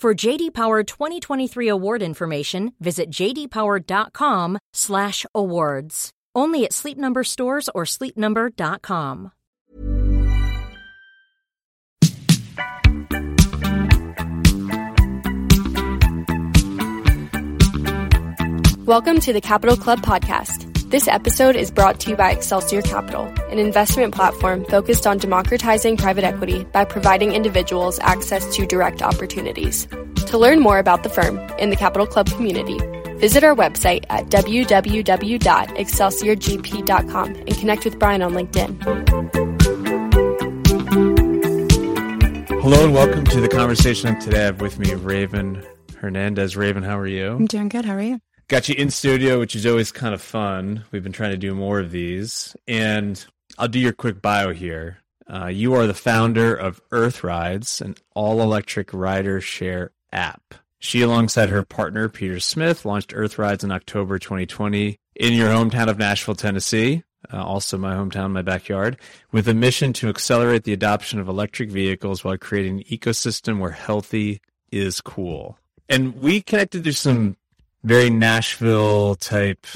For JD Power 2023 award information, visit jdpower.com/awards. Only at Sleep Number stores or sleepnumber.com. Welcome to the Capital Club podcast. This episode is brought to you by Excelsior Capital, an investment platform focused on democratizing private equity by providing individuals access to direct opportunities. To learn more about the firm and the Capital Club community, visit our website at www.excelsiorgp.com and connect with Brian on LinkedIn. Hello and welcome to the conversation today. I have with me Raven Hernandez. Raven, how are you? I'm doing good. How are you? Got you in studio, which is always kind of fun. We've been trying to do more of these. And I'll do your quick bio here. Uh, you are the founder of Earth Rides, an all electric rider share app. She, alongside her partner, Peter Smith, launched Earth Rides in October 2020 in your hometown of Nashville, Tennessee, uh, also my hometown, my backyard, with a mission to accelerate the adoption of electric vehicles while creating an ecosystem where healthy is cool. And we connected through some very Nashville type,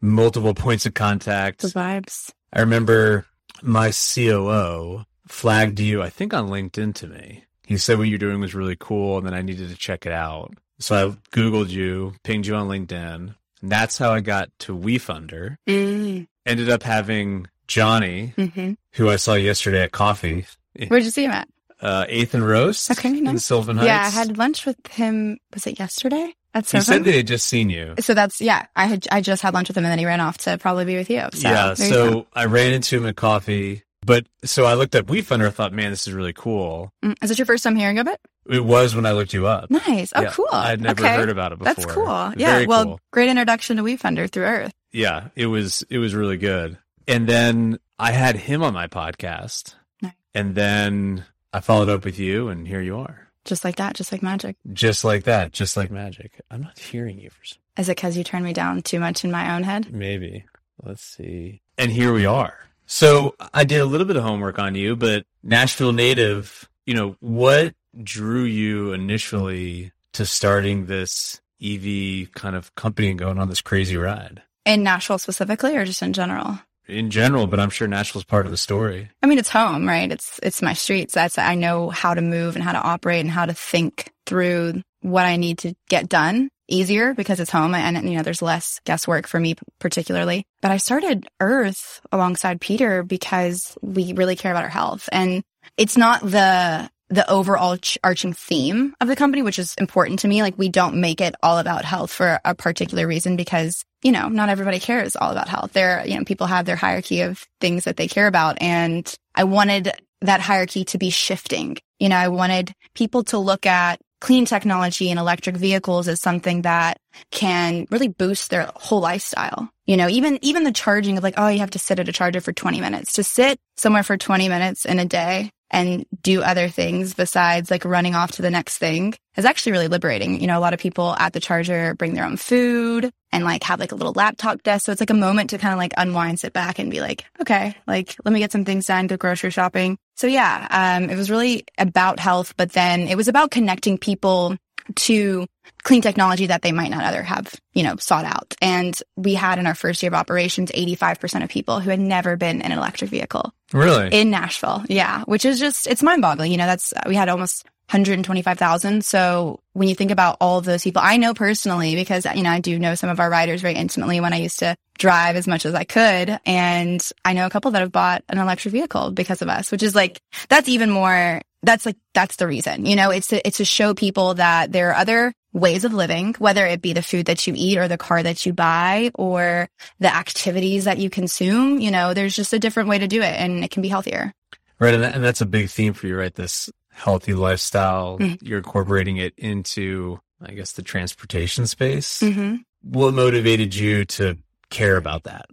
multiple points of contact. The vibes. I remember my COO flagged you, I think on LinkedIn to me. He said what you're doing was really cool and then I needed to check it out. So I Googled you, pinged you on LinkedIn. And that's how I got to WeFunder. Mm. Ended up having Johnny, hmm who I saw yesterday at coffee, Where'd you see him at? uh, Eighth and Roast Okay, in. Sylvan Heights. Yeah, I had lunch with him. Was it yesterday? At He seven. said they had just seen you. so that's yeah. I had I just had lunch with him, and then he ran off to probably be with you. So, yeah, there you so I ran into him at coffee. But so I looked at WeFunder, I thought, man, this is really cool. Mm, is it your first time hearing of it? It was when I looked you up. Nice. Oh, Yeah, cool. I'd never okay. heard about it before. That's cool. Very Yeah. Well, cool. great introduction to WeFunder through Earth. Yeah, it was it was really good. And then I had him on my podcast. Nice. And then I followed up with you and here you are. Just like that, just like magic. Just like that, just like magic. I'm not hearing you for some Is it because you turned me down too much in my own head? maybe. Let's see. And here we are. So I did a little bit of homework on you, but Nashville native, you know, what drew you initially to starting this EV kind of company and going on this crazy ride? In Nashville specifically, or just in general? In general, but I'm sure Nashville's part of the story. I mean, it's home, right? It's it's my streets. That's I know how to move and how to operate and how to think through what I need to get done easier because it's home and you know there's less guesswork for me particularly. But I started Earth alongside Peter because we really care about our health and it's not the the overall ch- arching theme of the company, which is important to me. Like we don't make it all about health for a particular reason because, you know, not everybody cares all about health. There, you know, people have their hierarchy of things that they care about. And I wanted that hierarchy to be shifting. You know, I wanted people to look at clean technology and electric vehicles as something that can really boost their whole lifestyle. You know, even, even the charging of like, oh, you have to sit at a charger for 20 minutes to sit somewhere for 20 minutes in a day and do other things besides like running off to the next thing is actually really liberating. You know, a lot of people at the charger bring their own food and like have like a little laptop desk. So it's like a moment to kind of like unwind, sit back and be like, okay, like let me get some things done, go grocery shopping. So yeah, um, it was really about health, but then it was about connecting people to clean technology that they might not other have, you know, sought out. And we had in our first year of operations, 85% of people who had never been in an electric vehicle. Really? In Nashville. Yeah. Which is just, it's mind boggling. You know, that's, we had almost 125,000. So when you think about all of those people, I know personally because, you know, I do know some of our riders very intimately when I used to drive as much as I could. And I know a couple that have bought an electric vehicle because of us, which is like, that's even more, that's like, that's the reason, you know, it's to, it's to show people that there are other ways of living, whether it be the food that you eat or the car that you buy or the activities that you consume, you know, there's just a different way to do it and it can be healthier. Right. And, that, and that's a big theme for you, right? This healthy lifestyle. Mm-hmm. You're incorporating it into, I guess, the transportation space. Mm-hmm. What motivated you to care about that?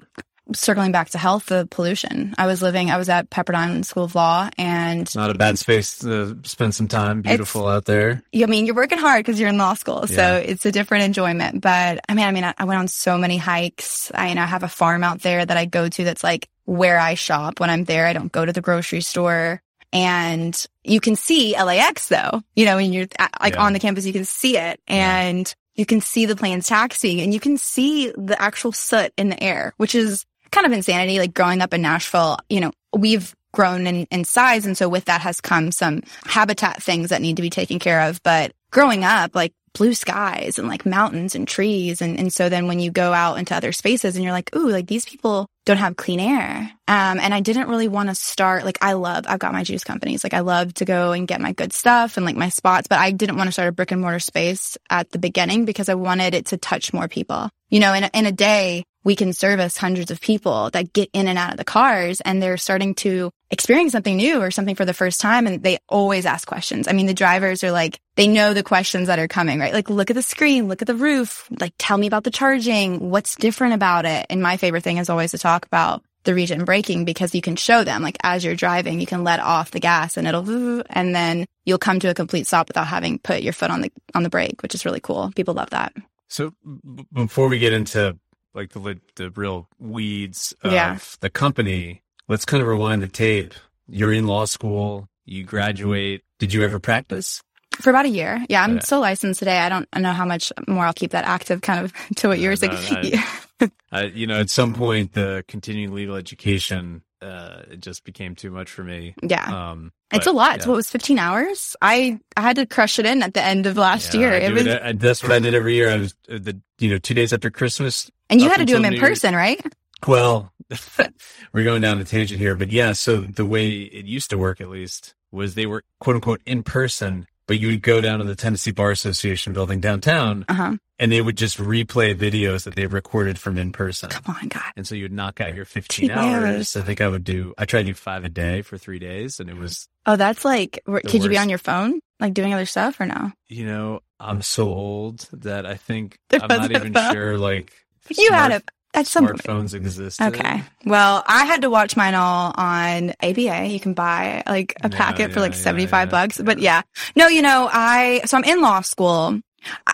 Circling back to health, the pollution. I was living, I was at Pepperdine School of Law and not a bad space to spend some time. Beautiful out there. I mean, you're working hard because you're in law school. So yeah. it's a different enjoyment. But I mean, I mean, I, I went on so many hikes. I, you know, I have a farm out there that I go to that's like where I shop when I'm there. I don't go to the grocery store. And you can see LAX though, you know, when you're like yeah. on the campus, you can see it. And yeah you can see the planes taxiing and you can see the actual soot in the air, which is kind of insanity. Like growing up in Nashville, you know, we've grown in, in size. And so with that has come some habitat things that need to be taken care of. But growing up, like blue skies and like mountains and trees. And, and so then when you go out into other spaces and you're like, ooh, like these people don't have clean air. Um, and I didn't really want to start, like, I love, I've got my juice companies. Like, I love to go and get my good stuff and like my spots, but I didn't want to start a brick and mortar space at the beginning because I wanted it to touch more people. You know, in a, in a day, we can service hundreds of people that get in and out of the cars and they're starting to experience something new or something for the first time. And they always ask questions. I mean, the drivers are like, they know the questions that are coming, right? Like, look at the screen, look at the roof, like, tell me about the charging. What's different about it? And my favorite thing is always to talk about the regen braking because you can show them like as you're driving, you can let off the gas and it'll, and then you'll come to a complete stop without having put your foot on the, on the brake, which is really cool. People love that. So b- before we get into like the the real weeds of yeah. the company, let's kind of rewind the tape. You're in law school, you graduate. Did you ever practice? For about a year. Yeah, I'm still licensed today. I don't know how much more I'll keep that active kind of to what you were saying. No, I, you know, at some point, the continuing legal education uh, it just became too much for me. Yeah. Um, it's a lot. Yeah. So it was 15 hours. I, I had to crush it in at the end of last yeah, year. It was, it, I, that's what I did every year. I was uh, the, you know, two days after Christmas. And you had to do them in person, right? Well, we're going down a tangent here, but yeah. So the way it used to work, at least, was they were quote unquote in person but you would go down to the Tennessee Bar Association building downtown, uh-huh. and they would just replay videos that they recorded from in person. Come on, God! And so you would knock out your 15 hours. I think I would do. I tried to do five a day for three days, and it was. Oh, that's like. Could worst. you be on your phone, like doing other stuff, or no? You know, I'm so old that I think I'm not even sure. Like you had it at some smartphones exist. Okay. Well, I had to watch mine all on ABA. You can buy like a packet yeah, for like 75 yeah, bucks. But yeah, no, you know, I, so I'm in law school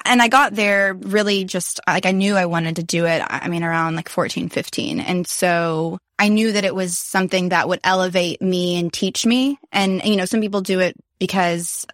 and I got there really just like I knew I wanted to do it. I mean, around like 14, 15. And so I knew that it was something that would elevate me and teach me. And, you know, some people do it because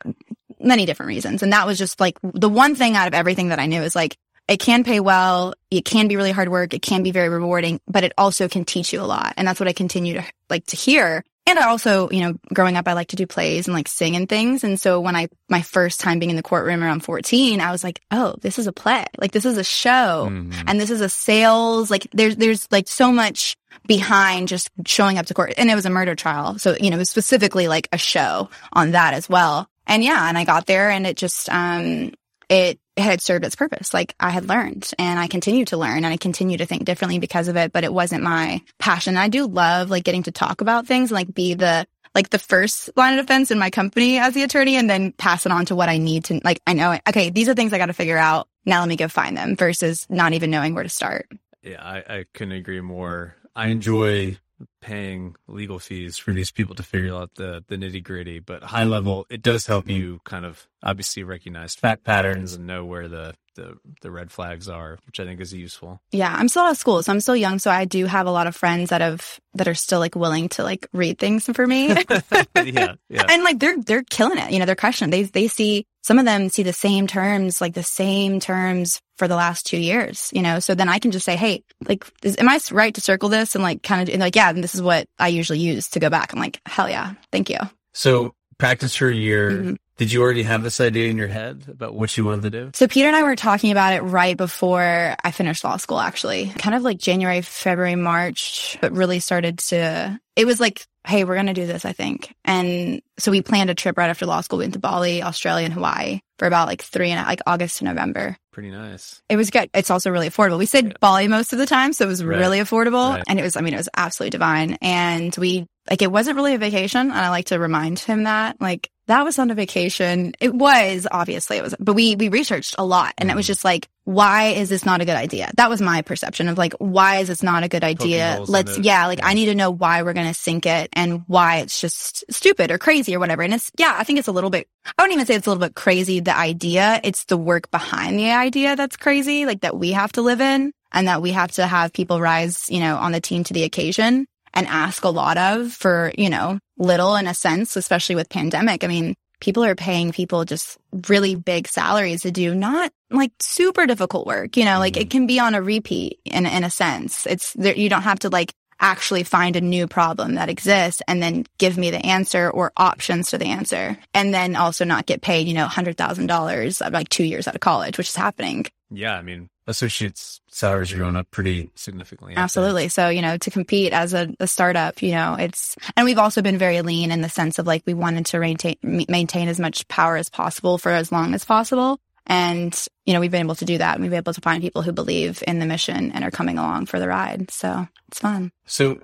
many different reasons. And that was just like the one thing out of everything that I knew is like, it can pay well. It can be really hard work. It can be very rewarding, but it also can teach you a lot. And that's what I continue to like to hear. And I also, you know, growing up, I like to do plays and like sing and things. And so when I, my first time being in the courtroom around 14, I was like, oh, this is a play. Like this is a show mm-hmm. and this is a sales. Like there's, there's like so much behind just showing up to court. And it was a murder trial. So, you know, it was specifically like a show on that as well. And yeah, and I got there and it just, um, it had served its purpose. Like I had learned and I continue to learn and I continue to think differently because of it, but it wasn't my passion. I do love like getting to talk about things and like be the like the first line of defense in my company as the attorney and then pass it on to what I need to like I know it. okay, these are things I got to figure out. Now let me go find them versus not even knowing where to start. Yeah, I, I couldn't agree more. I enjoy paying legal fees for these people to figure out the the nitty gritty. But high level, it does help mm-hmm. you kind of obviously recognize fact patterns and know where the the the red flags are, which I think is useful. Yeah, I'm still out of school, so I'm still young. So I do have a lot of friends that have that are still like willing to like read things for me. yeah, yeah. and like they're they're killing it. You know, they're crushing it. They they see some of them see the same terms, like the same terms for the last two years. You know, so then I can just say, hey, like, is, am I right to circle this and like kind of like, yeah, and this is what I usually use to go back. I'm like, hell yeah, thank you. So practice for a year. Mhm. Did you already have this idea in your head about what you wanted to do? So Peter and I were talking about it right before I finished law school, actually, kind of like January, February, March, but really started to, it was like, Hey, we're going to do this, I think. And so we planned a trip right after law school. We went to Bali, Australia and Hawaii for about like three and like August to November. Pretty nice. It was good. It's also really affordable. We said Bali most of the time, so it was Right. really affordable. Right. And it was, I mean, it was absolutely divine. And we, like, it wasn't really a vacation. And I like to remind him that, like, that was on a vacation. It was, obviously, it was, but we, we researched a lot. And it Mm-hmm. was just like, why is this not a good idea? That was my perception of like, why is this not a good idea? Let's, yeah, like, Yeah. I need to know why we're going to sink it and why it's just stupid or crazy or whatever. And it's, yeah, I think it's a little bit, I wouldn't even say it's a little bit crazy, the idea. It's the work behind the idea that's crazy, like that we have to live in and that we have to have people rise, you know, on the team to the occasion and ask a lot of for, you know, little in a sense, especially with pandemic. I mean, people are paying people just really big salaries to do not like super difficult work, you know, like it mm-hmm. can be on a repeat in, in a sense. It's there, you don't have to like actually find a new problem that exists and then give me the answer or options to the answer. And then also not get paid, you know, $100,000 like two years out of college, which is happening. Yeah, I mean, associates salaries are going up pretty significantly. Absolutely. So, you know, to compete as a, a startup, you know, it's, and we've also been very lean in the sense of like we wanted to maintain, maintain as much power as possible for as long as possible. And, you know, we've been able to do that. And we've been able to find people who believe in the mission and are coming along for the ride. So it's fun. So,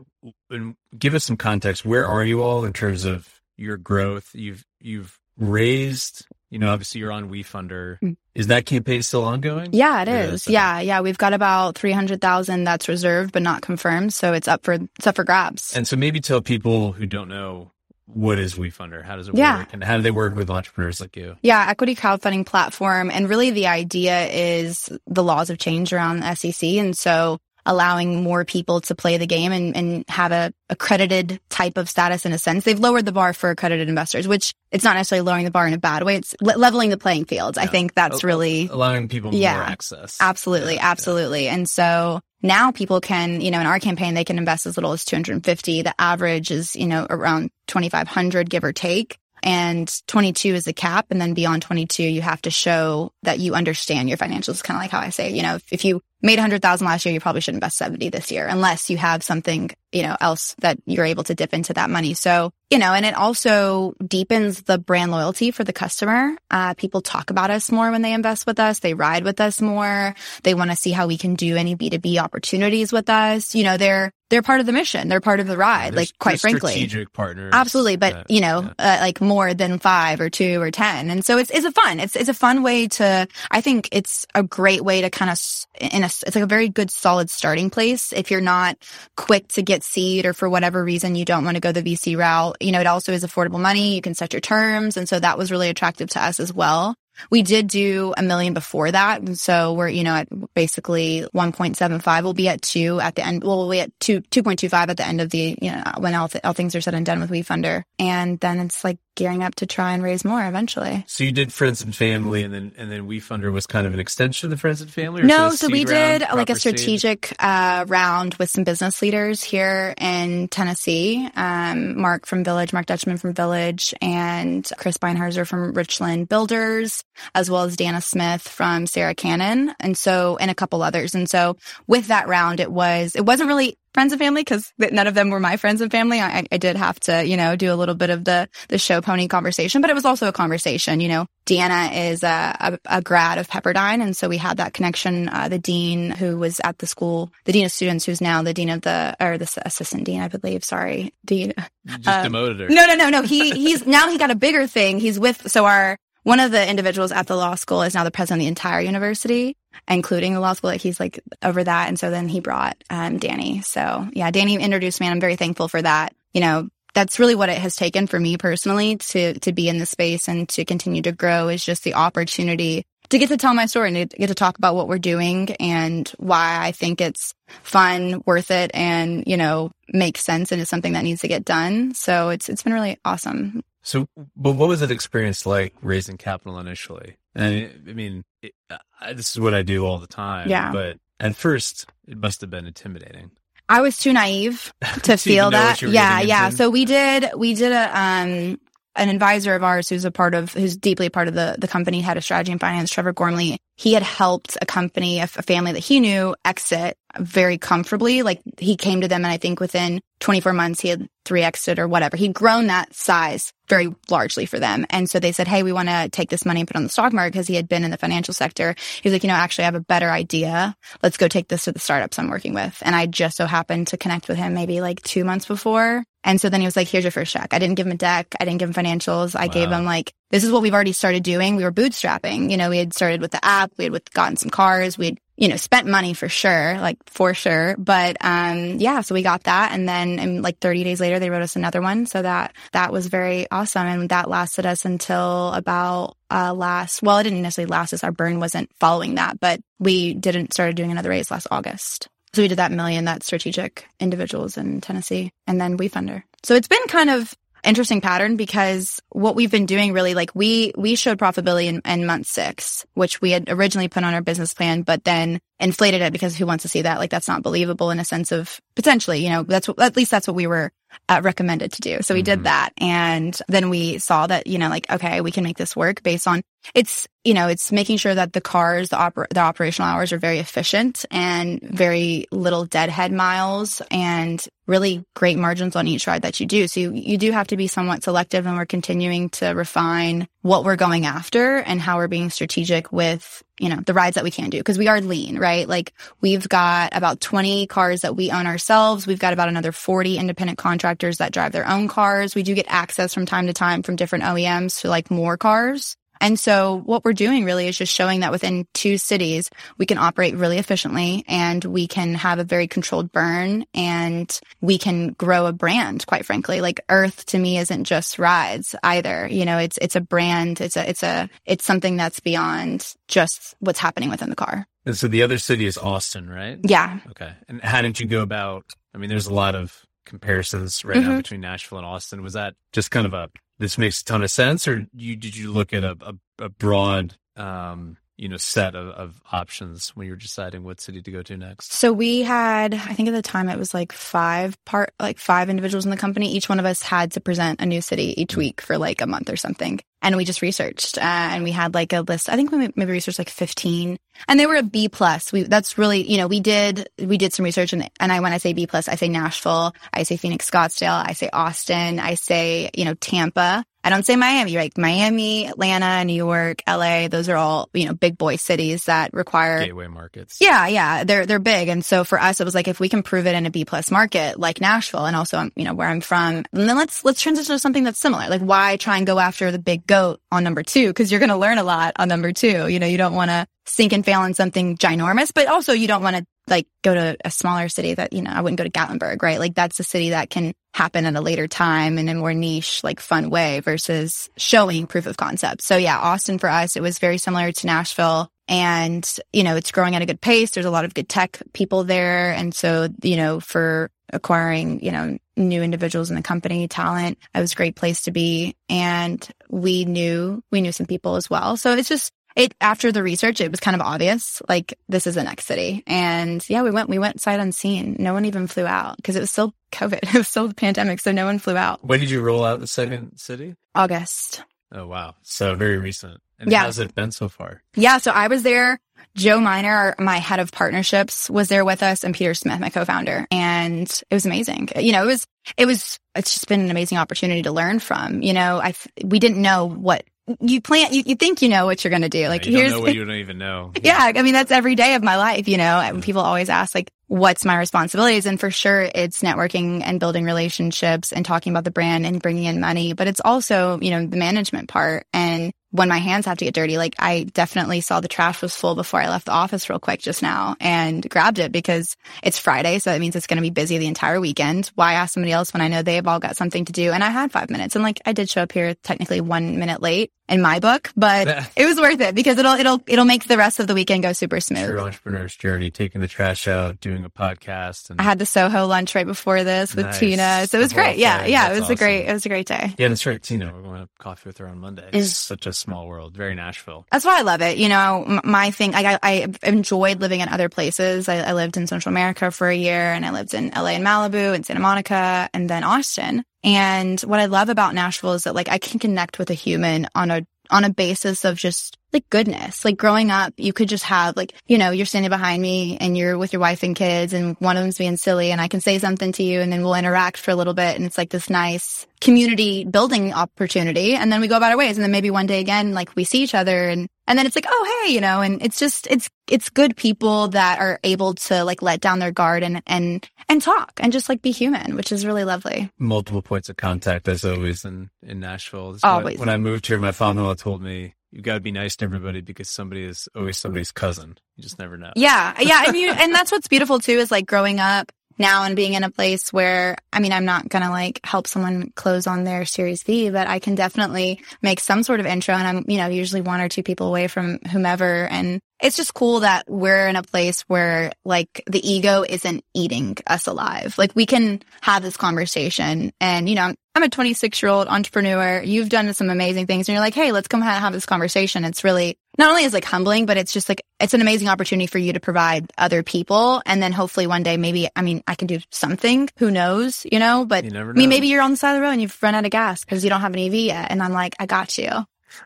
and give us some context. Where are you all in terms of your growth? You've you've raised. You know, obviously you're on WeFunder. Mm. Is that campaign still ongoing? Yeah, it is. Yeah. Yeah. We've got about 300,000 that's reserved, but not confirmed. So it's up for, it's up for grabs. And so maybe tell people who don't know what is WeFunder, how does it Yeah. work, and how do they work with entrepreneurs like you? Yeah, equity crowdfunding platform. And really the idea is the laws have changed around the SEC. And so allowing more people to play the game and, and have a accredited type of status in a sense. They've lowered the bar for accredited investors, which it's not necessarily lowering the bar in a bad way. It's le- leveling the playing fields. I think that's Al- really allowing people Yeah. more access. Absolutely, Yeah, yeah. absolutely. And so now people can, you know, in our campaign, they can invest as little as 250. The average is, you know, around 2,500, give or take. And 22 is the cap. And then beyond 22, you have to show that you understand your financials. Kind of like how I say, you know, if, if you made 100,000 last year, you probably should invest 70 this year, unless you have something, you know, else that you're able to dip into that money. So, you know, and it also deepens the brand loyalty for the customer. Uh, people talk about us more when they invest with us. They ride with us more. They want to see how we can do any B2B opportunities with us. You know, they're, they're part of the mission. They're part of the ride, There's- like quite frankly. strategic partners. Absolutely, but that- you know, yeah. uh, like more than five or two or ten, and so it's it's a fun. It's it's a fun way to. I think it's a great way to kind of in a. It's like a very good solid starting place if you're not quick to get seed or for whatever reason you don't want to go the VC route. You know, it also is affordable money. You can set your terms, and so that was really attractive to us as well. We did do a million before that. So we're, you know, at basically 1.75. We'll be at two at the end. Well, we'll be at two, 2.25 at the end of the, you know, when all, th- all things are said and done with WeFunder. And then it's like gearing up to try and raise more eventually. So you did friends and family, and then and then WeFunder was kind of an extension of the friends and family. Or No, so, so we round, did like a strategic uh, round with some business leaders here in Tennessee. Um, Mark from Village, Mark Deutschmann from Village, and Chris Beinharzer from Richland Builders, as well as Deanna Smith from Sarah Cannon, and so and a couple others. And so with that round, it was it wasn't really friends and family because none of them were my friends and family. I, I did have to, you know, do a little bit of the the show pony conversation, but it was also a conversation. You know, Deanna is a, a, a grad of Pepperdine, and so we had that connection. Uh, the dean who was at the school, the dean of students, who's now the dean of the or the assistant dean, I believe. Sorry, dean. You just uh, demoted her. No, no, no, no. He he's now he got a bigger thing. He's with so our one of the individuals at the law school is now the president of the entire university, including the law school. Like he's like over that. And so then he brought um, Danny. So yeah, Danny introduced me and I'm very thankful for that. You know, that's really what it has taken for me personally to to be in the space and to continue to grow is just the opportunity to get to tell my story and to get to talk about what we're doing and why I think it's fun, worth it, and you know makes sense and is something that needs to get done. So it's it's been really awesome. So, but what was that experience like raising capital initially? And I mean, it, I, this is what I do all the time. Yeah. But at first, it must have been intimidating. I was too naive to feel that. Yeah, yeah. So we did we did a um an advisor of ours who's a part of who's deeply a part of the the company head of strategy and finance trevor gormley he had helped a company a, a family that he knew exit very comfortably like he came to them and i think within 24 months he had three exit or whatever. He'd grown that size very largely for them. And so they said hey we want to take this money and put it on the stock market because he had been in the financial sector. He was like you know actually i have a better idea. Let's go take this to the startups i'm working with. And i just so happened to connect with him maybe like two months before and so then he was like, here's your first check. I didn't give him a deck. I didn't give him financials. I wow. gave him like, this is what we've already started doing. We were bootstrapping. You know, we had started with the app. We had with, gotten some cars. We had, you know, spent money for sure, like for sure. But, um, yeah, so we got that. And then and like 30 days later, they wrote us another one. So that, that was very awesome. And that lasted us until about, uh, last, well, it didn't necessarily last us. Our burn wasn't following that, but we didn't started doing another raise last August. So we did that million, that strategic individuals in Tennessee, and then we WeFunder. So it's been kind of interesting pattern because what we've been doing really like we we showed profitability in, in month six, which we had originally put on our business plan, but then inflated it because who wants to see that? Like that's not believable in a sense of potentially, you know, that's what, at least that's what we were uh, recommended to do. So we mm-hmm. did that. And then we saw that, you know, like, okay, we can make this work based on it's, you know, it's making sure that the cars, the, oper- the operational hours are very efficient and very little deadhead miles and really great margins on each ride that you do. So you, you do have to be somewhat selective and we're continuing to refine what we're going after and how we're being strategic with you know, the rides that we can do because we are lean, right? Like we've got about 20 cars that we own ourselves. We've got about another 40 independent contractors that drive their own cars. We do get access from time to time from different OEMs to like more cars. And so what we're doing really is just showing that within two cities, we can operate really efficiently and we can have a very controlled burn and we can grow a brand, quite frankly. Like Earth to me isn't just rides either. You know, it's, it's a brand. It's a, it's a, it's something that's beyond just what's happening within the car. And so the other city is Austin, right? Yeah. Okay. And how did you go about, I mean, there's a lot of comparisons right mm-hmm. now between Nashville and Austin. Was that just kind of a this makes a ton of sense, or you did you look at a, a, a broad um, you know set of, of options when you're deciding what city to go to next? So we had, I think at the time it was like five part, like five individuals in the company. Each one of us had to present a new city each mm. week for like a month or something. And we just researched, uh, and we had like a list. I think we maybe researched like fifteen, and they were a B plus. We that's really, you know, we did we did some research, and and I when I say B plus, I say Nashville, I say Phoenix, Scottsdale, I say Austin, I say you know Tampa. I don't say Miami, like Miami, Atlanta, New York, LA. Those are all, you know, big boy cities that require gateway markets. Yeah. Yeah. They're, they're big. And so for us, it was like, if we can prove it in a B plus market like Nashville and also, um, you know, where I'm from, and then let's, let's transition to something that's similar. Like why try and go after the big goat on number two? Cause you're going to learn a lot on number two. You know, you don't want to sink and fail in something ginormous, but also you don't want to like go to a smaller city that, you know, I wouldn't go to Gatlinburg, right? Like that's a city that can happen at a later time in a more niche, like fun way versus showing proof of concept. So yeah, Austin for us, it was very similar to Nashville. And, you know, it's growing at a good pace. There's a lot of good tech people there. And so, you know, for acquiring, you know, new individuals in the company, talent, it was a great place to be. And we knew, we knew some people as well. So it's just, it after the research, it was kind of obvious, like this is the next city. And yeah, we went, we went sight unseen. No one even flew out because it was still COVID. It was still the pandemic. So no one flew out. When did you roll out the second city? August. Oh, wow. So very recent. And yeah. how's it been so far? Yeah. So I was there. Joe Miner, my head of partnerships, was there with us and Peter Smith, my co-founder. And it was amazing. You know, it was, it was, it's just been an amazing opportunity to learn from. You know, I, we didn't know what you plan you, you think you know what you're going to do. Like yeah, you here's don't know what you don't even know. Yeah. yeah i mean that's every day of my life you know? And people always ask like what's my responsibilities? And for sure it's networking and building relationships and talking about the brand and bringing in money but it's also you know the management part. And when my hands have to get dirty, like I definitely saw the trash was full before I left the office real quick just now and grabbed it because it's Friday. So that means it's going to be busy the entire weekend. Why ask somebody else when I know they've all got something to do? And I had five minutes and like I did show up here technically one minute late in my book, but it was worth it because it'll, it'll, it'll make the rest of the weekend go super smooth. True entrepreneur's journey, taking the trash out, doing a podcast. And I had the Soho lunch right before this with Nice. Tina. So it was great. whole Yeah. Yeah. That's it was a great, it was a great day. yeah, that's right. Tina, we're going to have coffee with her on Monday. It's Is- such a small world. Very Nashville. That's why I love it. You know, my thing, I, I enjoyed living in other places. I, I lived in Central America for a year and I lived in LA and Malibu and Santa Monica and then Austin. And what I love about Nashville is that like I can connect with a human on a, on a basis of just like goodness. Like growing up, you could just have like, you know, you're standing behind me and you're with your wife and kids and one of them's being silly and I can say something to you and then we'll interact for a little bit. And it's like this nice community building opportunity. And then we go about our ways. And then maybe one day again, like we see each other and, and then it's like, oh, hey, you know, and it's just, it's, it's good people that are able to like let down their guard and, and, and talk and just like be human, which is really lovely. Multiple points of contact, as always, in, in Nashville. What- Always. When I moved here, my father-in-law told me, you got to be nice to everybody because somebody is always somebody's cousin. You just never know. Yeah. Yeah. And you, and that's what's beautiful too is like growing up now and being in a place where, I mean, I'm not going to like help someone close on their series V, but I can definitely make some sort of intro and I'm, you know, usually one or two people away from whomever. And it's just cool that we're in a place where like the ego isn't eating us alive. Like we can have this conversation and, you know, I'm a 26 year old entrepreneur. You've done some amazing things and you're like, Hey, let's come ha- have this conversation. It's really not only is like humbling, but it's just like, it's an amazing opportunity for you to provide other people. And then hopefully one day, maybe, I mean, I can do something. Who knows, you know, but You never I mean, maybe you're on the side of the road and you've run out of gas because you don't have an EV yet. And I'm like, I got you.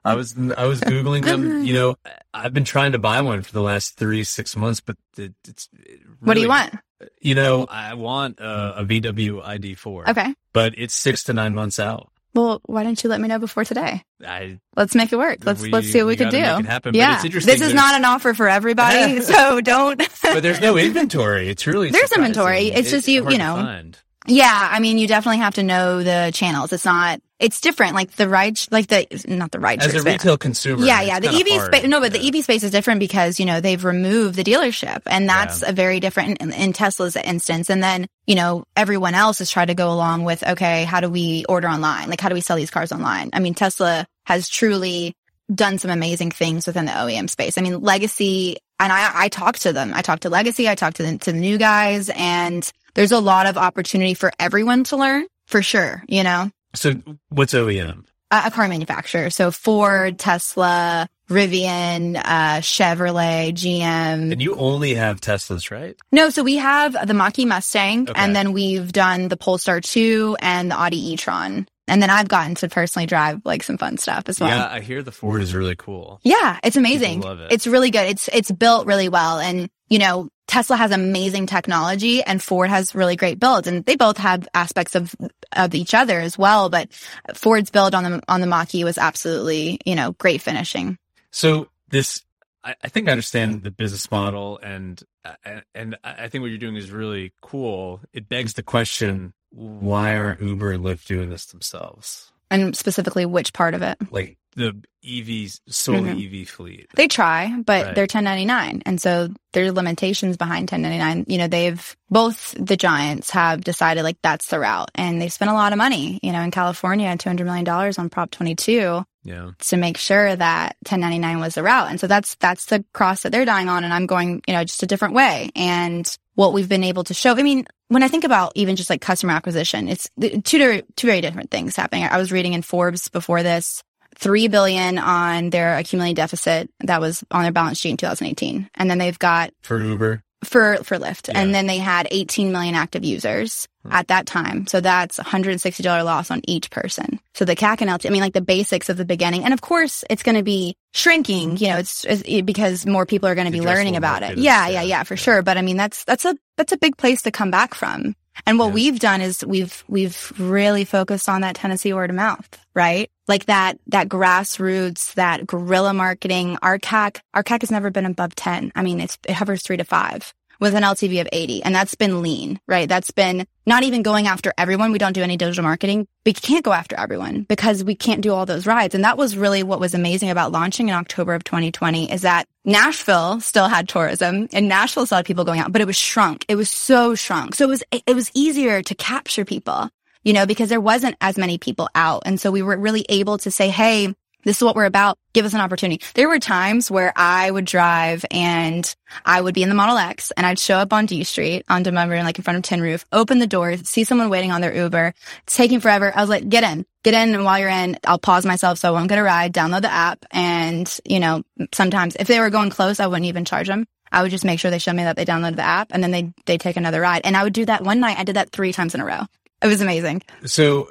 I um, was I was googling them. You know, I've been trying to buy one for the last three six months, but it, it's it What do you want? Uh, you know, I want uh, hmm. a VW ID4. Okay. but it's six to nine months out. Well, why didn't you let me know before today? I Let's make it work. Let's We- let's see what we, we can do. make it happen, but yeah, it's interesting. this is There's- not an offer for everybody, so don't. but there's no inventory. It's really There's surprising. inventory. It's just you- hard you to know, find. yeah, I mean, you definitely have to know the channels. It's not. It's different. Like the ride, like the not the ride. as a retail consumer. Yeah, yeah. The EV space, no, but Yeah. the EV space is different because, you know, they've removed the dealership and that's a very different in, in Tesla's instance. And then, you know, everyone else has tried to go along with, okay, how do we order online? Like, how do we sell these cars online? I mean, Tesla has truly done some amazing things within the OEM space. I mean, Legacy, and I, I talked to them. I talked to Legacy. I talked to the, to the new guys and there's a lot of opportunity for everyone to learn for sure, you know? So what's OEM? a a car manufacturer. So Ford, Tesla, Rivian, uh, Chevrolet, GM. And you only have Teslas, right? No, so we have the Mach-E Mustang Okay. and then we've done the Polestar 2 and the Audi e-tron. And then I've gotten to personally drive like some fun stuff as well. Yeah, I hear the Ford is really cool. Yeah, it's amazing. People love it. It's really good. It's it's built really well and you know, Tesla has amazing technology and Ford has really great builds and they both have aspects of of each other as well, but Ford's build on the on the Mach-E was absolutely, you know, great finishing. So this, I, I think I understand the business model, and uh, and- and I think what you're doing is really cool. It begs the question: Why aren't Uber and Lyft doing this themselves? And specifically which part of it? Like the EVs, solely Mhm. EV fleet. They try, but Right. they're 1099. And so there's limitations behind 1099. You know, they've both the giants have decided like that's the route and they've spent a lot of money, you know, in California, $200 million on Prop 22 Yeah. to make sure that 1099 was the route. And so that's, that's the cross that they're dying on. And I'm going, you know, just a different way. And what we've been able to show, I mean, when I think about even just like customer acquisition, it's two, two very different things happening. I was reading in Forbes before this, three billion on their accumulated deficit that was on their balance sheet in 2018. And then they've got For Uber, for for Lyft. Yeah. And then they had 18 million active users Hmm. at that time. So that's $160 loss on each person. So the CAC and LT, I mean, like the basics of the beginning. And of course, it's going to be shrinking, you know, it's, it's it- because more people are going to be learning about it. Yeah, yeah, yeah, yeah, for yeah. sure. But I mean, that's, that's a, that's a big place to come back from. And what we've done is we've, we've really focused on that Tennessee word of mouth, right? Like that, that grassroots, that guerrilla marketing. Our CAC, our CAC has never been above 10. I mean, it's, it hovers three to five with an LTV of 80. And that's been lean, right? That's been not even going after everyone. We don't do any digital marketing, you can't go after everyone because we can't do all those rides. And that was really what was amazing about launching in October of 2020 is that Nashville still had tourism and Nashville still had people going out, but it was shrunk. It was so shrunk. So it was, it was easier to capture people, you know, because there wasn't as many people out. And so we were really able to say, Hey, this is what we're about. Give us an opportunity. There were times where I would drive and I would be in the Model X and I'd show up on D Street on Denver, like in front of Tin Roof, open the doors, see someone waiting on their Uber. It's taking forever. I was like, get in, get in. And while you're in, I'll pause myself so I won't get a ride, download the app. And, you know, sometimes if they were going close, I wouldn't even charge them. I would just make sure they showed me that they downloaded the app and then they, they take another ride. And I would do that one night. I did that three times in a row. It was amazing. So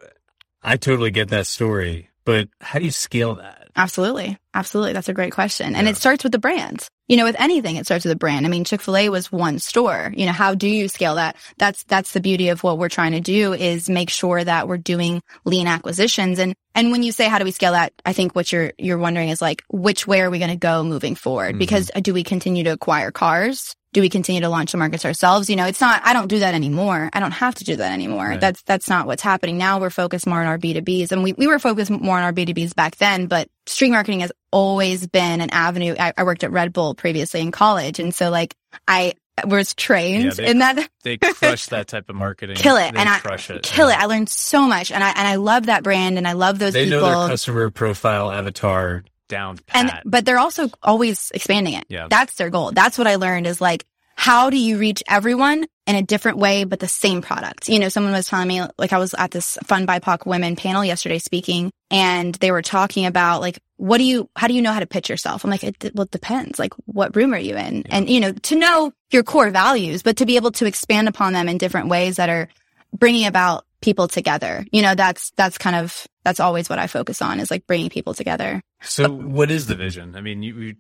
I totally get that story but how do you scale that? Absolutely. Absolutely. That's a great question. And yeah. it starts with the brand. You know, with anything, it starts with a brand. I mean, Chick-fil-A was one store. You know, how do you scale that? That's, that's the beauty of what we're trying to do is make sure that we're doing lean acquisitions. And, and when you say, how do we scale that? I think what you're, you're wondering is like, which way are we going to go moving forward? Mm-hmm. Because do we continue to acquire cars? Do we continue to launch the markets ourselves? You know, it's not, I don't do that anymore. I don't have to do that anymore. Right. That's, that's not what's happening. Now we're focused more on our B2Bs and we, we were focused more on our B2Bs back then, but street marketing has always been an avenue. I, I worked at Red Bull previously in college. And so like I, was trained yeah, they, in that. they crush that type of marketing. Kill it. They and I it. kill yeah. it. I learned so much and I, and I love that brand and I love those they people. know their customer profile avatar down pat. And, but they're also always expanding it. Yeah. That's their goal. That's what I learned is like, how do you reach everyone in a different way, but the same product? You know, someone was telling me, like, I was at this Fund BIPOC Women panel yesterday speaking, and they were talking about, like, what do you, how do you know how to pitch yourself? I'm like, it, well, it depends. Like, what room are you in? Yeah. And, you know, to know your core values, but to be able to expand upon them in different ways that are bringing about people together. You know, that's, that's kind of, that's always what I focus on is like bringing people together. So but, what is the vision? I mean, you, you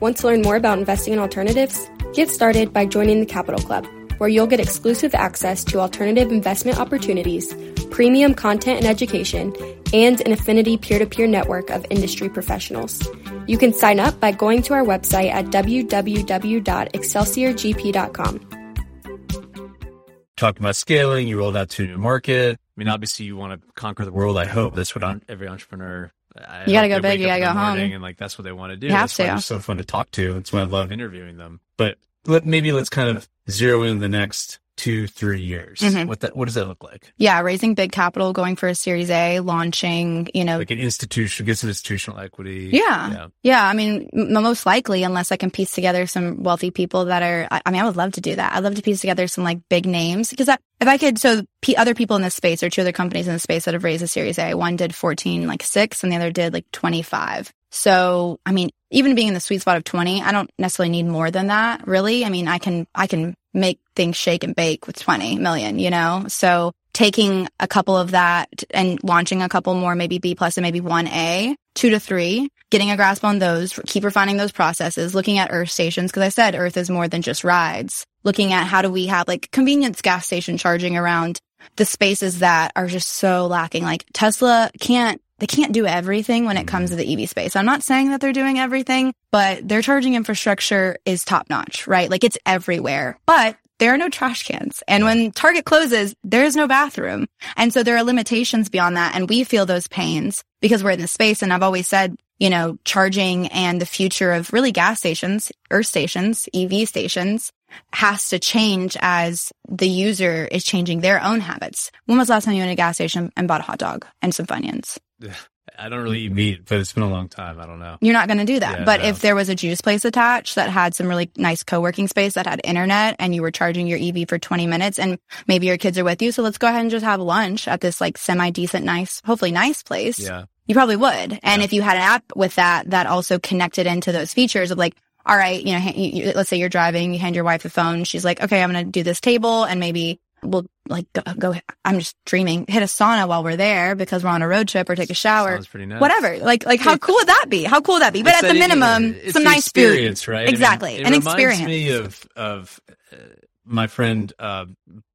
Want to learn more about investing in alternatives? Get started by joining the Capital Club, where you'll get exclusive access to alternative investment opportunities, premium content and education, and an affinity peer to peer network of industry professionals. You can sign up by going to our website at www.excelsiorgp.com. Talking about scaling, you rolled out to a new market. I mean, obviously, you want to conquer the world. I hope that's what every entrepreneur I you gotta go big. You gotta go home. And like that's what they want to do. You have that's to. It's so fun to talk to. That's why I love mm-hmm. interviewing them. But let, maybe let's kind of zero in the next two, three years. Mm-hmm. What that, what does that look like? Yeah. Raising big capital, going for a series A, launching, you know, like an institution, get some institutional equity. Yeah. Yeah. yeah I mean, m- most likely, unless I can piece together some wealthy people that are, I, mean, I would love to do that. I'd love to piece together some like big names because if I could, so p- other people in this space or two other companies in the space that have raised a series A, one did 14, like six and the other did like 25. So, I mean, even being in the sweet spot of 20, I don't necessarily need more than that, really. I mean, I can, I can make things shake and bake with 20 million, you know? So taking a couple of that and launching a couple more, maybe B plus and maybe 1A, two to three, getting a grasp on those, keep refining those processes, looking at Earth stations. Cause I said Earth is more than just rides. Looking at how do we have like convenience gas station charging around the spaces that are just so lacking. Like Tesla can't they can't do everything when it comes to the EV space. I'm not saying that they're doing everything, but their charging infrastructure is top notch, right? Like it's everywhere, but there are no trash cans. And when Target closes, there is no bathroom. And so there are limitations beyond that. And we feel those pains because we're in the space. And I've always said, you know, charging and the future of really gas stations, earth stations, EV stations has to change as the user is changing their own habits. When was the last time you went to a gas station and bought a hot dog and some Funyuns? I don't really eat meat, but it's been a long time. I don't know. You're not going to do that. Yeah, but no. if there was a juice place attached that had some really nice co-working space that had internet and you were charging your EV for 20 minutes and maybe your kids are with you. So let's go ahead and just have lunch at this like semi decent, nice, hopefully nice place. Yeah. You probably would. And yeah. if you had an app with that, that also connected into those features of like, all right, you know, let's say you're driving, you hand your wife the phone. She's like, okay, I'm going to do this table and maybe we'll like go, go, I'm just dreaming, hit a sauna while we're there because we're on a road trip or take a shower. Sounds pretty nice. Whatever. Like, like how cool would that be? How cool would that be? But it's at the minimum, it's some nice experience, food. right? Exactly. I mean, An experience. Me of, of uh, my friend, uh,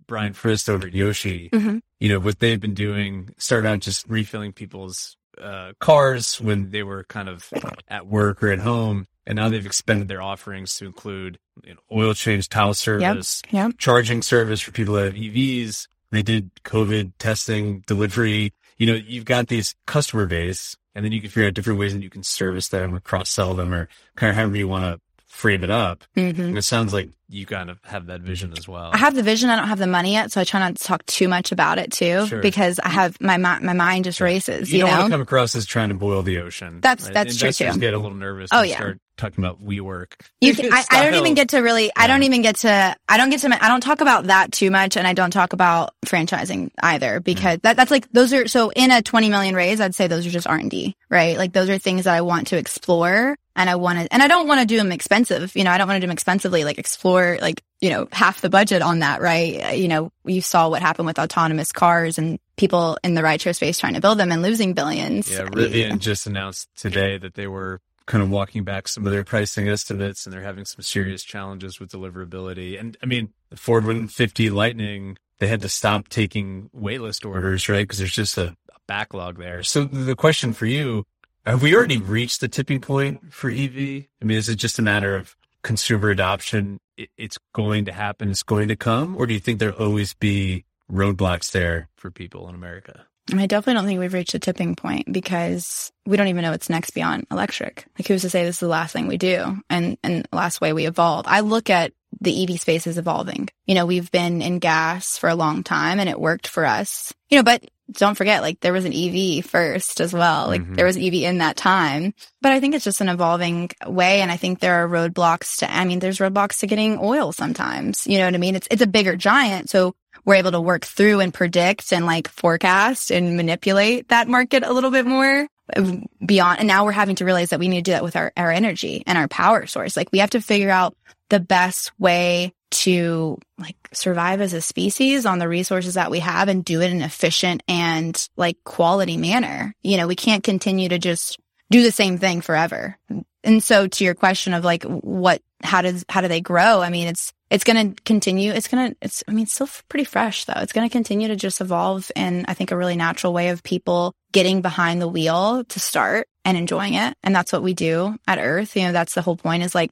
Bryan Frist over at Yoshi. Mm-hmm. You know, what they've been doing, started out just refilling people's uh, cars when they were kind of at work or at home and now they've expanded their offerings to include you know, oil change, towel service, Yep. charging service for people that have EVs. They did COVID testing, delivery. You know, you've got these customer base, and then you can figure out different ways that you can service them or cross sell them or kind of however you want to frame it up. hmm And it sounds like you kind of have that vision as well. I have the vision. I don't have the money yet, so I try not to talk too much about it too, Sure. because I have my my mind just races. you You, don't want know, to come across as trying to boil the ocean. That's- that's true, too. get a little nervous. Oh, and yeah. Start talking about WeWork. you can, I, I don't even get to really. I don't even get to. I don't get to. I don't talk about that too much, and I don't talk about franchising either because Mm. that that's like those are so in a twenty million raise. I'd say those are just R and D, right? Like those are things that I want to explore, and I want to, and I don't want to do them expensive. You know, I don't want to do them expensively. Like explore, like you know, half the budget on that, right? Uh, You know, you saw what happened with autonomous cars and people in the rideshare space trying to build them and losing billions. Yeah, Rivian just announced today that they were kind of walking back some of their pricing estimates and they're having some serious challenges with deliverability. And I mean, the Ford 150 Lightning, they had to stop taking waitlist orders, right? Because there's just a, a backlog there. So the question for you, have we already reached the tipping point for EV? I mean, is it just a matter of consumer adoption? It, it's going to happen. It's going to come. Or do you think there'll always be roadblocks there for people in America? I definitely don't think we've reached a tipping point because we don't even know what's next beyond electric. Like who's to say this is the last thing we do and and last way we evolve? I look at the EV space is evolving. You know, we've been in gas for a long time and it worked for us. You know, but don't forget, like there was an EV first as well. Like Mhm. there was an EV in that time. But I think it's just an evolving way. And I think there are roadblocks to, I mean, there's roadblocks to getting oil sometimes. You know what I mean? It's, it's a bigger giant. So we're able to work through and predict and like forecast and manipulate that market a little bit more uh, beyond. And now we're having to realize that we need to do that with our, our energy and our power source. Like we have to figure out the best way to like survive as a species on the resources that we have and do it in an efficient and like quality manner. You know, we can't continue to just do the same thing forever. And so to your question of like what how does how do they grow? I mean, it's it's going to continue. It's going to it's I mean, it's still pretty fresh though. It's going to continue to just evolve in I think a really natural way of people getting behind the wheel to start and enjoying it. And that's what we do at Earth. You know, that's the whole point is like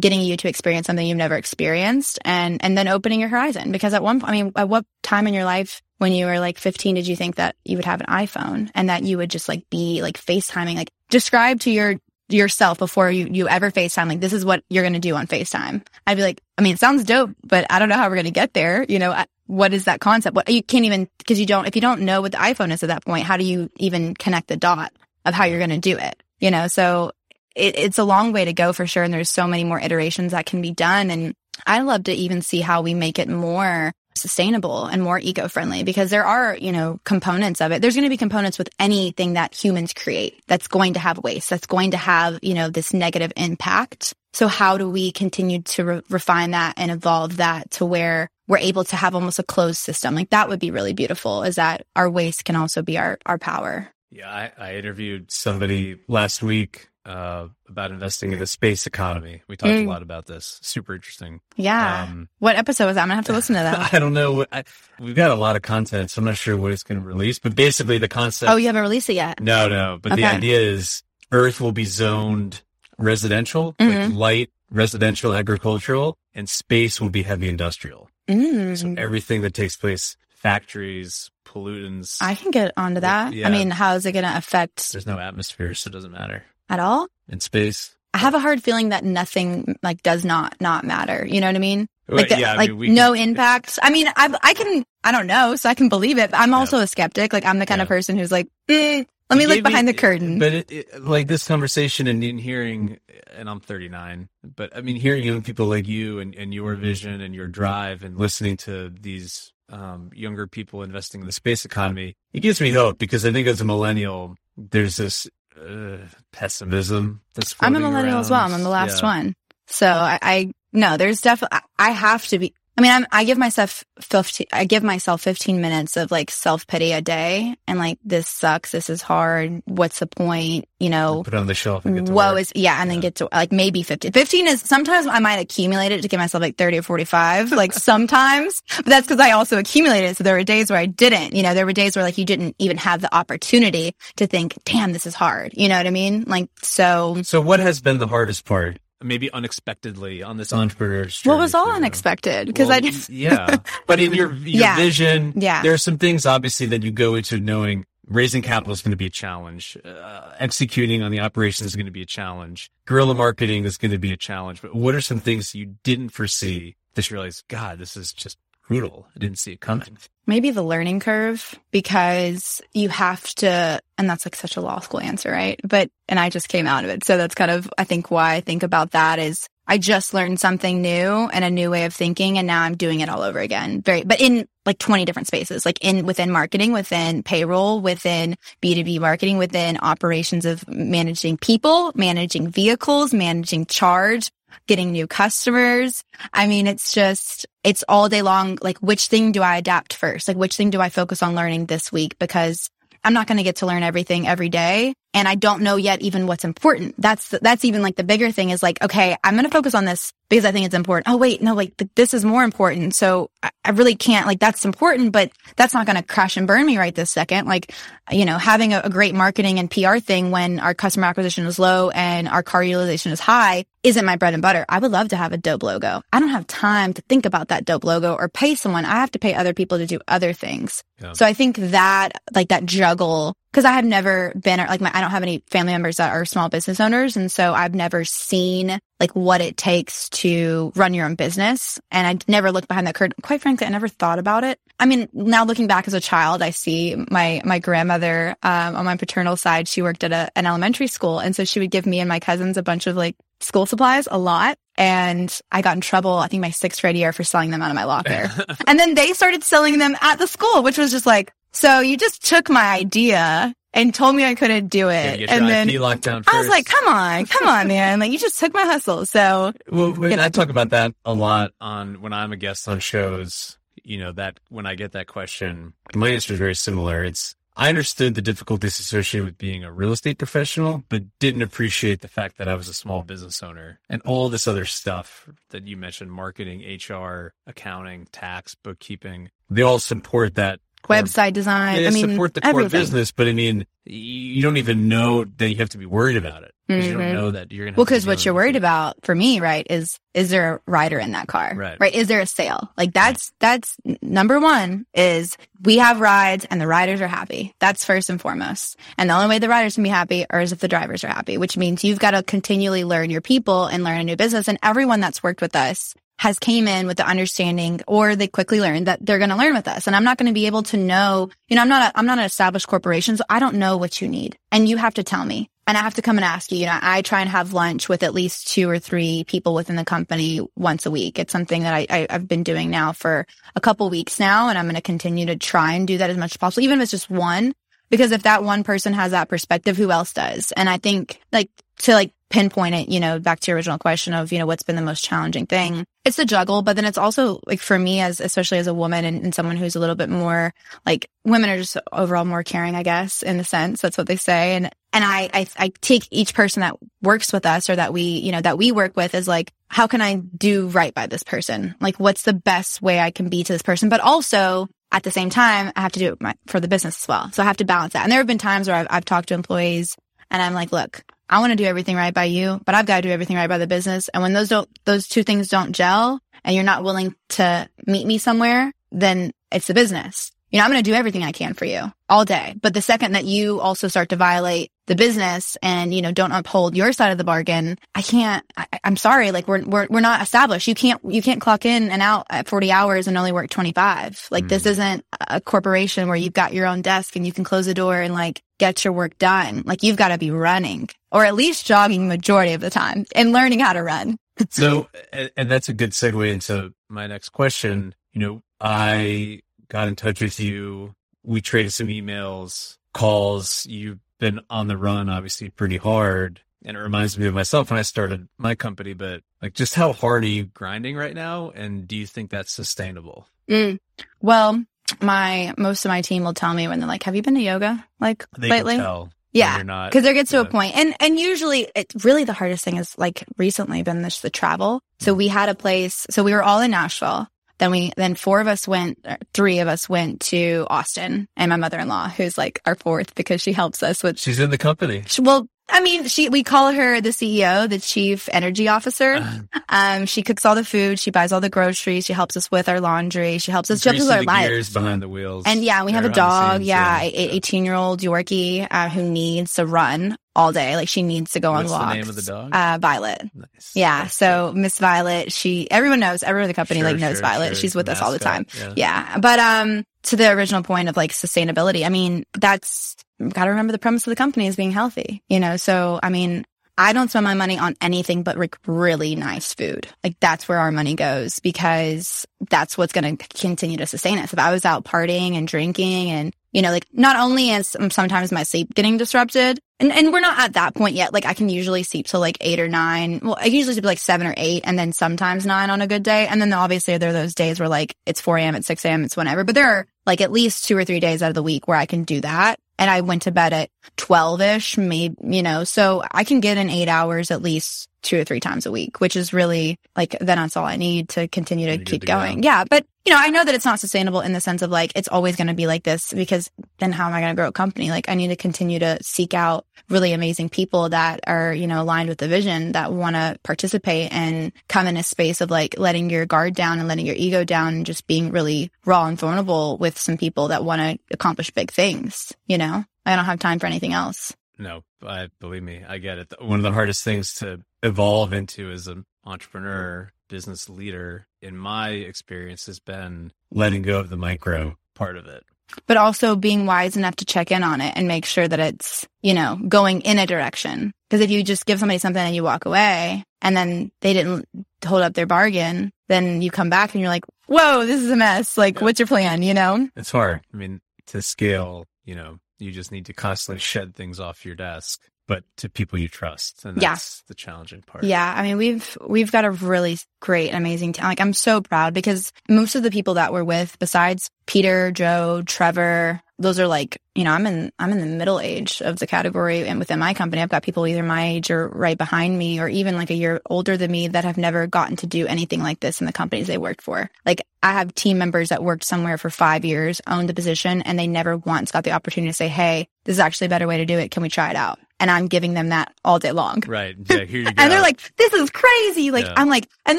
getting you to experience something you've never experienced and and then opening your horizon. Because at one point I mean at what time in your life when you were like 15 did you think that you would have an iPhone and that you would just like be like FaceTiming? Like describe to your yourself before you you ever FaceTime like this is what you're going to do on FaceTime. I'd be like I mean it sounds dope but I don't know how we're going to get there. You know I- what is that concept? What you can't even because you don't if you don't know what the iPhone is at that point how do you even connect the dot of how you're going to do it? You know so it, it's a long way to go for sure. And there's so many more iterations that can be done. And I love to even see how we make it more sustainable and more eco-friendly because there are, you know, components of it. There's going to be components with anything that humans create that's going to have waste, that's going to have, you know, this negative impact. So how do we continue to re- refine that and evolve that to where we're able to have almost a closed system? Like that would be really beautiful is that our waste can also be our, our power. Yeah, I, I interviewed somebody last week uh, about investing in the space economy. We talked Mm. a lot about this. Super interesting. Yeah. Um, what episode was that? I'm gonna have to listen to that. I don't know. I, we've got a lot of content, so I'm not sure what it's going to release. But basically, the concept. oh, you haven't released it yet. No, no. But the idea is Earth will be zoned residential, like Mhm. light residential, agricultural, and space will be heavy industrial. Mm. So everything that takes place, factories, pollutants. I can get onto that. Yeah. I mean, how is it going to affect there's no atmosphere, so it doesn't matter. At all? In space, I have a hard feeling that nothing like does not not matter. You know what I mean? Like, the- yeah, I like mean, we no can- impact. I mean, I I can I don't know, so I can believe it. But I'm also a skeptic. Like I'm the kind of person who's like, mm, let me look behind the curtain. But it, it, like this conversation and in hearing, and I'm 39, but I mean, hearing young people like you and, and your vision and your drive and listening to these um, younger people investing in the space economy, it gives me hope because I think as a millennial, there's this uh, pessimism that's I'm a millennial as well. I'm the last Yeah. one. So I, I no, there's definitely I have to be I mean, I'm, I give myself 15, I give myself 15 minutes of like self pity a day and like, this sucks. This is hard. What's the point? You know, Put it on the shelf and get to woe work. is, yeah. And then get to like maybe 15. 15 is sometimes I might accumulate it to give myself like 30 or 45, like sometimes, but that's because I also accumulated. So there were days where I didn't, you know, there were days where like you didn't even have the opportunity to think, damn, this is hard. You know what I mean? Like, so So, what has been the hardest part? Maybe unexpectedly on this entrepreneur's what journey was all for unexpected because I Well, didn't, yeah, but in your your Yeah. vision, Yeah. there are some things obviously that you go into knowing raising capital is going to be a challenge. Uh, executing on the operation is going to be a challenge. Guerrilla marketing is going to be a challenge. But what are some things you didn't foresee that you realize, God, this is just brutal. I didn't see it coming. maybe the learning curve because you have to and that's like such a law school answer right but and i just came out of it so that's kind of i think why i think about that is i just learned something new and a new way of thinking and now i'm doing it all over again very but in like 20 different spaces like in within marketing within payroll within b2b marketing within operations of managing people managing vehicles managing charge getting new customers. I mean, it's just, it's all day long. Like, which thing do I adapt first? Like, which thing do I focus on learning this week? Because I'm not going to get to learn everything every day. And I don't know yet even what's important. That's, that's even like the bigger thing is like, okay, I'm going to focus on this because I think it's important. Oh, wait, no, like th- this is more important. So I, I really can't, like, that's important, but that's not going to crash and burn me right this second. Like, you know, having a, a great marketing and PR thing when our customer acquisition is low and our car utilization is high isn't my bread and butter. I would love to have a dope logo. I don't have time to think about that dope logo or pay someone. I have to pay other people to do other things. Yeah. So I think that, like that juggle, because I have never been, like, my, I don't have any family members that are small business owners. And so I've never seen like what it takes to run your own business. And I never looked behind that curtain. Quite frankly, I never thought about it. I mean, now looking back as a child, I see my, my grandmother, um, on my paternal side, she worked at a, an elementary school. And so she would give me and my cousins a bunch of like school supplies a lot. And I got in trouble, I think my sixth grade year for selling them out of my locker. and then they started selling them at the school, which was just like, so you just took my idea and told me I couldn't do it. get and then IP locked down first. I was like, come on, come on, man. Like you just took my hustle. So Well, when I talk about that a lot on when I'm a guest on shows. You know that when I get that question, my answer is very similar. It's I understood the difficulties associated with being a real estate professional, but didn't appreciate the fact that I was a small business owner and all this other stuff that you mentioned: marketing, HR, accounting, tax, bookkeeping. They all support that website design. I mean, support the core everything. business, but I mean, you don't even know that you have to be worried about it you Mhm. don't know that you're gonna. Well, because what you're worried about for me, right, is is there a rider in that car? Right. Right. Is there a sale? Like that's that's n- number one is we have rides and the riders are happy. That's first and foremost. And the only way the riders can be happy are is if the drivers are happy, which means you've got to continually learn your people and learn a new business. And everyone that's worked with us has came in with the understanding or they quickly learned that they're going to learn with us. And I'm not going to be able to know, you know, I'm not, a, I'm not an established corporation. So I don't know what you need and you have to tell me and I have to come and ask you, you know, I try and have lunch with at least two or three people within the company once a week. It's something that I, I I've been doing now for a couple weeks now. And I'm going to continue to try and do that as much as possible, even if it's just one, because if that one person has that perspective, who else does? And I think like to like pinpoint it, you know, back to your original question of, you know, what's been the most challenging thing. It's the juggle, but then it's also like for me as, especially as a woman and, and someone who's a little bit more like women are just overall more caring, I guess, in the sense that's what they say. And, and I, I, I take each person that works with us or that we, you know, that we work with is like, how can I do right by this person? Like, what's the best way I can be to this person? But also at the same time, I have to do it my, for the business as well. So I have to balance that. And there have been times where I've, I've talked to employees and I'm like, look, I want to do everything right by you, but I've got to do everything right by the business. And when those don't, those two things don't gel and you're not willing to meet me somewhere, then it's the business. You know, I'm going to do everything I can for you all day. But the second that you also start to violate the business and, you know, don't uphold your side of the bargain, I can't, I, I'm sorry. Like we're, we're, we're not established. You can't, you can't clock in and out at 40 hours and only work 25. Like this mm. isn't a corporation where you've got your own desk and you can close the door and like get your work done. Like you've got to be running or at least jogging majority of the time and learning how to run. So, and, and that's a good segue into my next question. You know, I got in touch with you. We traded some emails, calls. You've been on the run, obviously pretty hard. and it reminds me of myself when I started my company, but like just how hard are you grinding right now? And do you think that's sustainable? Mm. Well, my, most of my team will tell me when they're like, have you been to yoga like They lately? can tell. when Yeah. Because there gets to a point, and and usually it's really the hardest thing is like recently been this the travel. So we had a place. So we were all in Nashville. Then we then four of us went, or three of us went to Austin, and my mother in law, who's like our fourth because she helps us with. She's in the company. she- Well, I mean, she we call her the CEO, the chief energy officer. Uh-huh. Um, she cooks all the food, she buys all the groceries, she helps us with our laundry, she helps us, she helps us with our lives. behind the wheels. And yeah, we have a there behind the dog. scenes, Yeah, a 18 year old Yorkie uh, who needs to run all day. Like she needs to go on walk. What's on the walks. name of the dog? Uh, Violet. Nice. Yeah. That's So Miss Violet, she everyone knows everyone in the company Sure, like knows sure, Violet. sure. She's with us all the time. Yeah. Yeah. But um, to the original point of like sustainability, I mean, that's got to remember the premise of the company is being healthy. You know, so I mean. I don't spend my money on anything but like really nice food. Like that's where our money goes because that's what's going to continue to sustain us. If I was out partying and drinking and, you know, like not only is um, sometimes my sleep getting disrupted and, and we're not at that point yet. Like I can usually sleep till like eight or nine. Well, I usually sleep like seven or eight and then sometimes nine on a good day. And then obviously there are those days where like it's 4 a.m. at 6 a.m. It's whenever, but there are like at least two or three days out of the week where I can do that. And I went to bed at 12 ish, maybe, you know, so I can get in eight hours at least two or three times a week, which is really like, then that's all I need to continue to keep to go. going. Yeah. But, you know, I know that it's not sustainable in the sense of like, it's always going to be like this because then how am I going to grow a company? Like I need to continue to seek out really amazing people that are, you know, aligned with the vision that want to participate and come in a space of like letting your guard down and letting your ego down and just being really raw and vulnerable with some people that want to accomplish big things. You know, I don't have time for anything else. No, I believe me, I get it. One of the hardest things to evolve into as an entrepreneur, business leader, in my experience, has been letting go of the micro part of it. but also being wise enough to check in on it and make sure that it's, you know, going in a direction. Because if you just give somebody something and you walk away and then they didn't hold up their bargain, then you come back and you're like, whoa, this is a mess. Like, Yeah. what's your plan? You know? It's hard. I mean, to scale, you know, you just need to constantly shed things off your desk, but to people you trust. And Yeah. that's the challenging part. Yeah. I mean, we've, we've got a really great, amazing team. Like, I'm so proud because most of the people that we're with, besides Peter, Joe, Trevor, those are like, you know, I'm in, I'm in the middle age of the category. And within my company, I've got people either my age or right behind me or even like a year older than me that have never gotten to do anything like this in the companies they worked for. Like I have team members that worked somewhere for five years, owned the position, and they never once got the opportunity to say, Hey, this is actually a better way to do it. Can we try it out? And I'm giving them that all day long. Right. Yeah. Here you go. And they're like, this is crazy. Like, Yeah. I'm like, and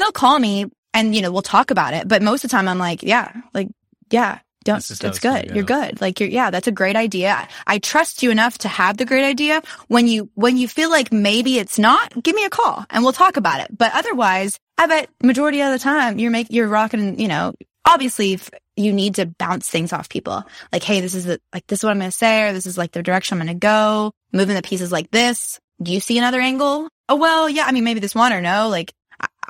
they'll call me and, you know, we'll talk about it. But most of the time I'm like, yeah, like, yeah, don't, This is how it's it's good. You're good. Like, you're, yeah, that's a great idea. I trust you enough to have the great idea. When you, when you feel like maybe it's not, give me a call and we'll talk about it. But otherwise, I bet majority of the time you're making, you're rocking, you know, obviously if you need to bounce things off people. Like, hey, this is the, like, this is what I'm going to say, or this is like the direction I'm going to go, moving the pieces like this. Do you see another angle? Oh, well, yeah. I mean, maybe this one or no, like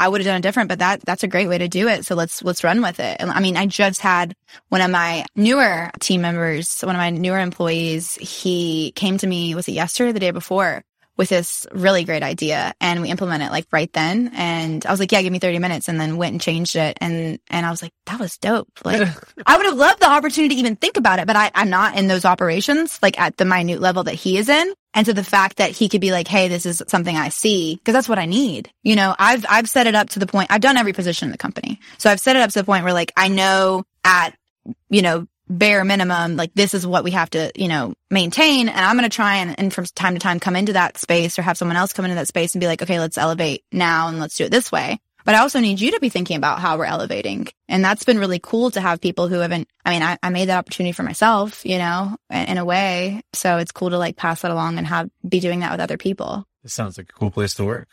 I, would have done it different, but that, that's a great way to do it. So let's, let's run with it. And I mean, I just had one of my newer team members, one of my newer employees, he came to me, was it yesterday or the day before? with this really great idea and we implement it like right then. And I was like, yeah, give me 30 minutes and then went and changed it. And, and I was like, that was dope. Like I would have loved the opportunity to even think about it, but I, I'm not in those operations, like at the minute level that he is in. And so the fact that he could be like, Hey, this is something I see because that's what I need. You know, I've, I've set it up to the point I've done every position in the company. So I've set it up to the point where like I know at, you know, bare minimum, like this is what we have to, you know, maintain. And I'm going to try and, and from time to time come into that space or have someone else come into that space and be like, okay, let's elevate now and let's do it this way. But I also need you to be thinking about how we're elevating. And that's been really cool to have people who haven't, I mean, I, I made that opportunity for myself, you know, in, in a way. So it's cool to like pass that along and have, be doing that with other people. It sounds like a cool place to work.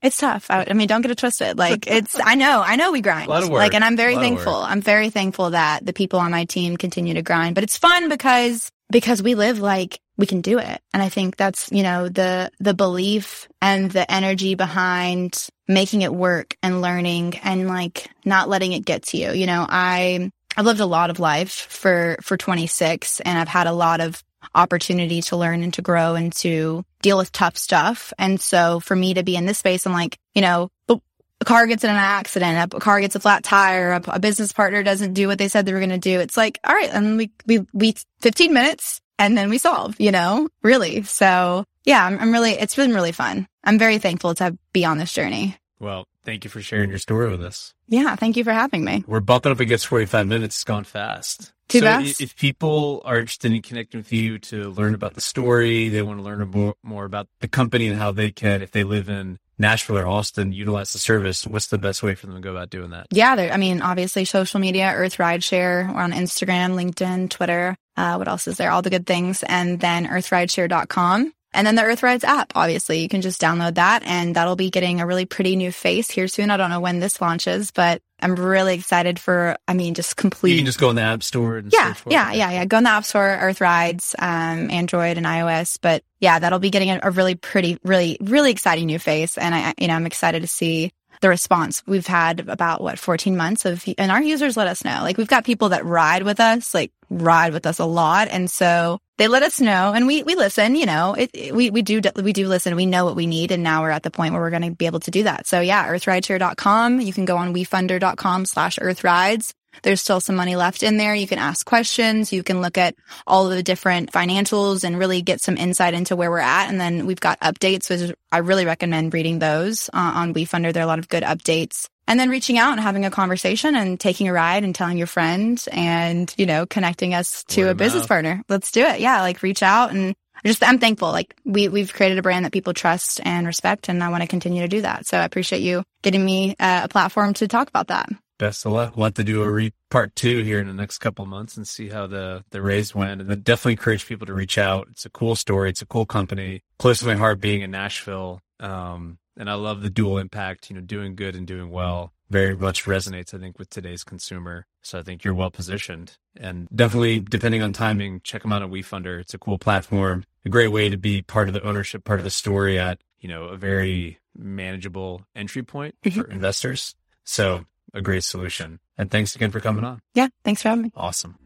It's tough. I, I mean, don't get it twisted. Like it's, I know, I know we grind. A lot of work. Like, and I'm very A lot of thankful. I'm very thankful that the people on my team continue to grind, but it's fun because, because we live like we can do it. And I think that's, you know, the, the belief and the energy behind making it work and learning and like not letting it get to you. You know, I, I've lived a lot of life for, for 26 and I've had a lot of opportunity to learn and to grow and to deal with tough stuff. And so for me to be in this space, I'm like, you know, a car gets in an accident, a car gets a flat tire, a, a business partner doesn't do what they said they were going to do. It's like, all right, and we, we, we, 15 minutes and then we solve, you know, really. So yeah, I'm, I'm really, it's been really fun. I'm very thankful to be on this journey. Well, thank you for sharing your story with us. Yeah. Thank you for having me. We're bumping up against 45 minutes. It's gone fast. Too so fast? if people are interested in connecting with you to learn about the story, they want to learn more, more about the company and how they can, if they live in Nashville or Austin, utilize the service, what's the best way for them to go about doing that? Yeah. I mean, obviously social media, Earth Rideshare. We're on Instagram, LinkedIn, Twitter. Uh, what else is there? All the good things. And then earthrideshare.com. And then the Earthrides app, obviously, you can just download that and that'll be getting a really pretty new face here soon. I don't know when this launches, but I'm really excited for, I mean, just complete. You can just go in the App Store and yeah, search for yeah, yeah, yeah. Go in the App Store, Earth Rides, um, Android and iOS. But yeah, that'll be getting a, a really pretty, really, really exciting new face. And I, you know, I'm excited to see the response. We've had about what 14 months of, and our users let us know. Like we've got people that ride with us, like ride with us a lot, and so they let us know, and we we listen. You know, it, it- we we do we do listen. We know what we need, and now we're at the point where we're going to be able to do that. So yeah, earthrideshare.com. You can go on wefunder.com slash earthrides. There's still some money left in there. You can ask questions. You can look at all of the different financials and really get some insight into where we're at. And then we've got updates, which I really recommend reading those uh, on WeFunder. There are a lot of good updates. And then reaching out and having a conversation and taking a ride and telling your friend and, you know, connecting us to Word a business mouth. partner. Let's do it. Yeah. Like reach out and just, I'm thankful. Like we, we've created a brand that people trust and respect. And I want to continue to do that. So I appreciate you getting me uh, a platform to talk about that. Best of luck. We'll have to do a re- part two here in the next couple of months and see how the, the raise went. And then definitely encourage people to reach out. It's a cool story. It's a cool company. Close to my heart being in Nashville. Um, and I love the dual impact, you know, doing good and doing mm-hmm. well very much resonates, I think, with today's consumer. So I think you're well positioned and definitely depending on timing, check them out on WeFunder. It's a cool platform, a great way to be part of the ownership, part of the story at, you know, a very manageable entry point mm-hmm. for investors. So a great solution. And thanks again for coming on. Yeah. Thanks for having me. Awesome.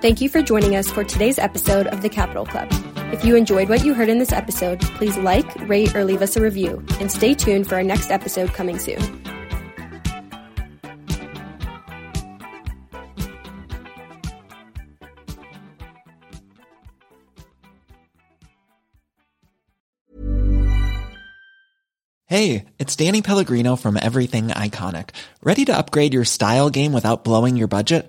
Thank you for joining us for today's episode of the Capital Club. If you enjoyed what you heard in this episode, please like, rate, or leave us a review, and stay tuned for our next episode coming soon. Hey, it's Danny Pellegrino from Everything Iconic. Ready to upgrade your style game without blowing your budget?